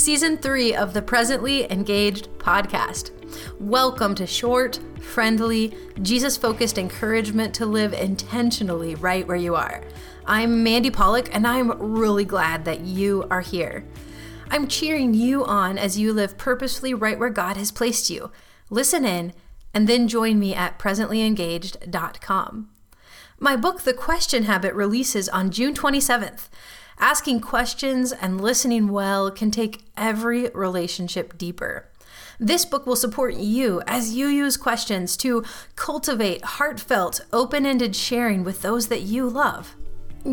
season three of the Presently Engaged podcast. Welcome to short, friendly, Jesus focused encouragement to live intentionally right where you are. I'm Mandy Pallock, and I'm really glad that you are here. I'm cheering you on as you live purposefully right where God has placed you. Listen in, and then join me at presentlyengaged.com. My book, The Question Habit, releases on June 27th. Asking questions and listening well can take every relationship deeper. This book will support you as you use questions to cultivate heartfelt, open ended sharing with those that you love.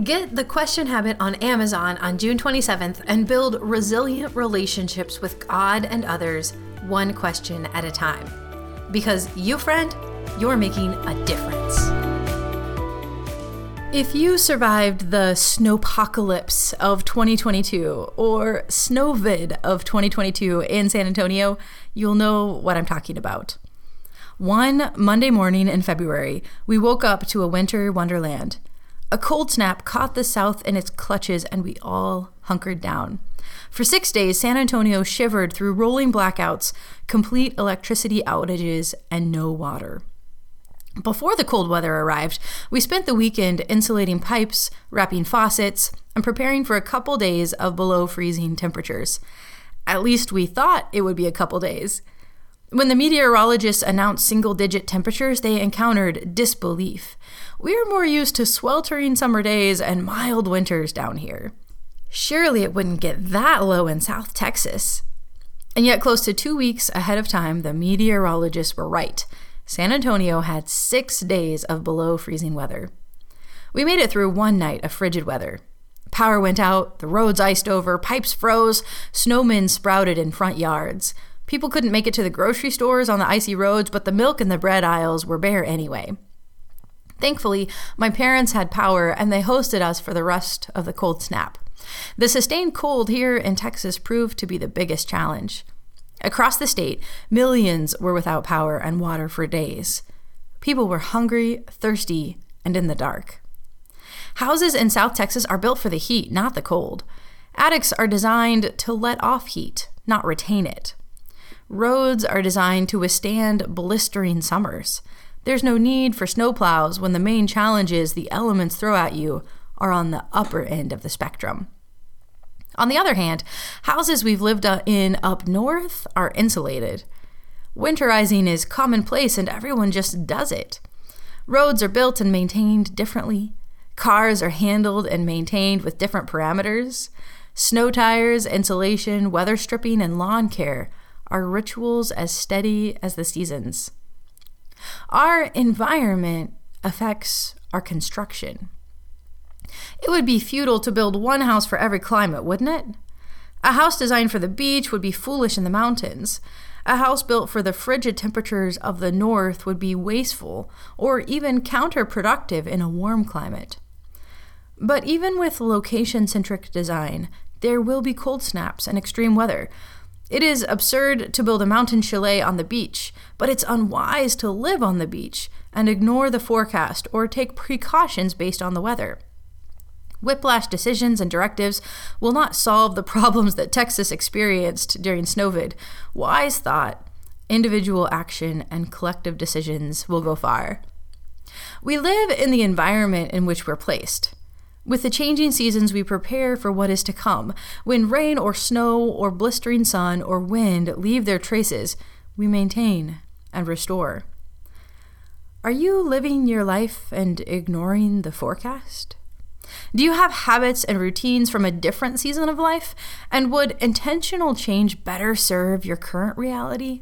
Get the question habit on Amazon on June 27th and build resilient relationships with God and others, one question at a time. Because you, friend, you're making a difference. If you survived the snowpocalypse of 2022 or snowvid of 2022 in San Antonio, you'll know what I'm talking about. One Monday morning in February, we woke up to a winter wonderland. A cold snap caught the South in its clutches, and we all hunkered down. For six days, San Antonio shivered through rolling blackouts, complete electricity outages, and no water. Before the cold weather arrived, we spent the weekend insulating pipes, wrapping faucets, and preparing for a couple days of below freezing temperatures. At least we thought it would be a couple days. When the meteorologists announced single digit temperatures, they encountered disbelief. We're more used to sweltering summer days and mild winters down here. Surely it wouldn't get that low in South Texas. And yet, close to two weeks ahead of time, the meteorologists were right. San Antonio had six days of below freezing weather. We made it through one night of frigid weather. Power went out, the roads iced over, pipes froze, snowmen sprouted in front yards. People couldn't make it to the grocery stores on the icy roads, but the milk and the bread aisles were bare anyway. Thankfully, my parents had power and they hosted us for the rest of the cold snap. The sustained cold here in Texas proved to be the biggest challenge. Across the state, millions were without power and water for days. People were hungry, thirsty, and in the dark. Houses in South Texas are built for the heat, not the cold. Attics are designed to let off heat, not retain it. Roads are designed to withstand blistering summers. There's no need for snowplows when the main challenges the elements throw at you are on the upper end of the spectrum. On the other hand, houses we've lived uh, in up north are insulated. Winterizing is commonplace and everyone just does it. Roads are built and maintained differently. Cars are handled and maintained with different parameters. Snow tires, insulation, weather stripping, and lawn care are rituals as steady as the seasons. Our environment affects our construction. It would be futile to build one house for every climate, wouldn't it? A house designed for the beach would be foolish in the mountains. A house built for the frigid temperatures of the north would be wasteful or even counterproductive in a warm climate. But even with location centric design, there will be cold snaps and extreme weather. It is absurd to build a mountain chalet on the beach, but it's unwise to live on the beach and ignore the forecast or take precautions based on the weather. Whiplash decisions and directives will not solve the problems that Texas experienced during Snowvid. Wise thought, individual action, and collective decisions will go far. We live in the environment in which we're placed. With the changing seasons, we prepare for what is to come. When rain or snow or blistering sun or wind leave their traces, we maintain and restore. Are you living your life and ignoring the forecast? Do you have habits and routines from a different season of life? And would intentional change better serve your current reality?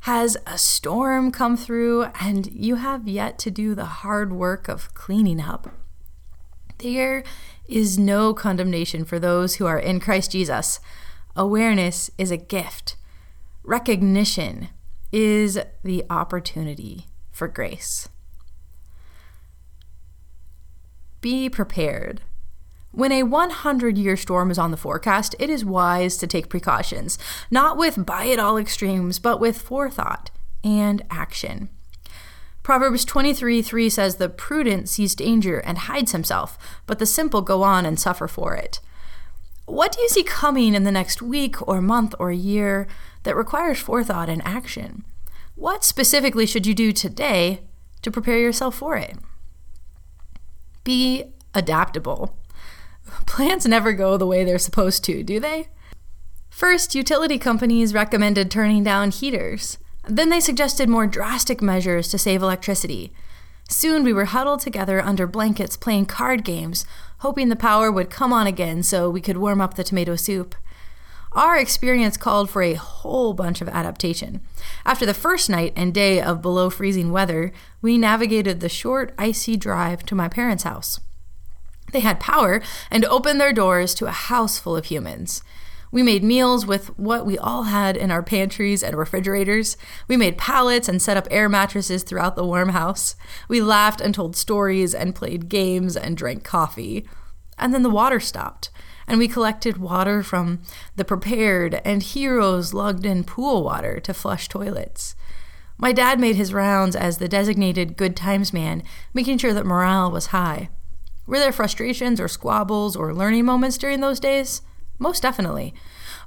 Has a storm come through and you have yet to do the hard work of cleaning up? There is no condemnation for those who are in Christ Jesus. Awareness is a gift, recognition is the opportunity for grace. Be prepared. When a 100 year storm is on the forecast, it is wise to take precautions, not with buy it all extremes, but with forethought and action. Proverbs 23 3 says, The prudent sees danger and hides himself, but the simple go on and suffer for it. What do you see coming in the next week or month or year that requires forethought and action? What specifically should you do today to prepare yourself for it? Be adaptable. Plans never go the way they're supposed to, do they? First, utility companies recommended turning down heaters. Then they suggested more drastic measures to save electricity. Soon we were huddled together under blankets playing card games, hoping the power would come on again so we could warm up the tomato soup. Our experience called for a whole bunch of adaptation. After the first night and day of below freezing weather, we navigated the short, icy drive to my parents' house. They had power and opened their doors to a house full of humans. We made meals with what we all had in our pantries and refrigerators. We made pallets and set up air mattresses throughout the warm house. We laughed and told stories and played games and drank coffee. And then the water stopped, and we collected water from the prepared and heroes lugged in pool water to flush toilets. My dad made his rounds as the designated good times man, making sure that morale was high. Were there frustrations or squabbles or learning moments during those days? Most definitely.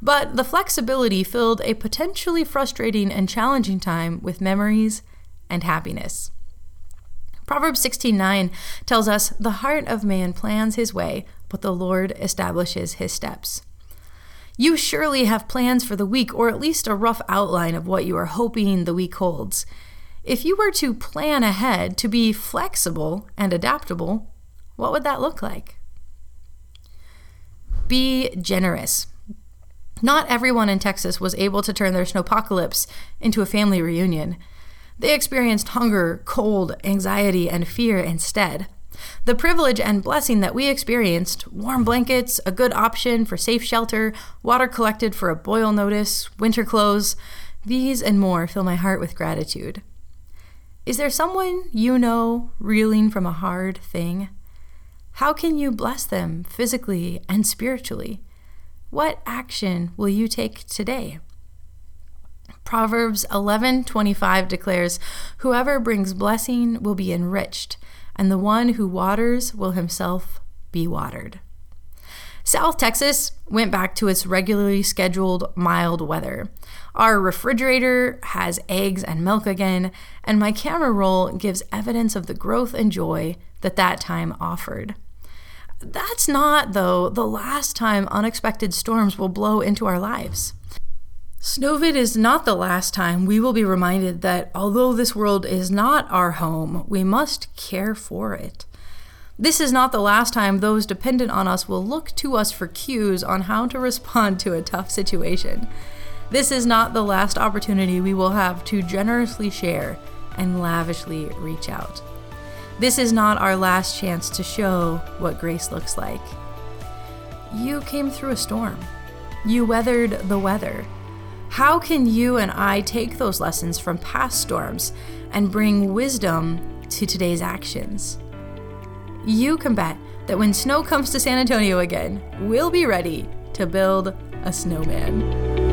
But the flexibility filled a potentially frustrating and challenging time with memories and happiness. Proverbs 16:9 tells us, "The heart of man plans his way, but the Lord establishes his steps." You surely have plans for the week or at least a rough outline of what you are hoping the week holds. If you were to plan ahead to be flexible and adaptable, what would that look like? Be generous. Not everyone in Texas was able to turn their snowpocalypse into a family reunion. They experienced hunger, cold, anxiety, and fear instead. The privilege and blessing that we experienced warm blankets, a good option for safe shelter, water collected for a boil notice, winter clothes these and more fill my heart with gratitude. Is there someone you know reeling from a hard thing? How can you bless them physically and spiritually? What action will you take today? Proverbs 11:25 declares, "Whoever brings blessing will be enriched, and the one who waters will himself be watered." South Texas went back to its regularly scheduled mild weather. Our refrigerator has eggs and milk again, and my camera roll gives evidence of the growth and joy that that time offered. That's not, though, the last time unexpected storms will blow into our lives. Snowvid is not the last time we will be reminded that although this world is not our home, we must care for it. This is not the last time those dependent on us will look to us for cues on how to respond to a tough situation. This is not the last opportunity we will have to generously share and lavishly reach out. This is not our last chance to show what grace looks like. You came through a storm. You weathered the weather. How can you and I take those lessons from past storms and bring wisdom to today's actions? You can bet that when snow comes to San Antonio again, we'll be ready to build a snowman.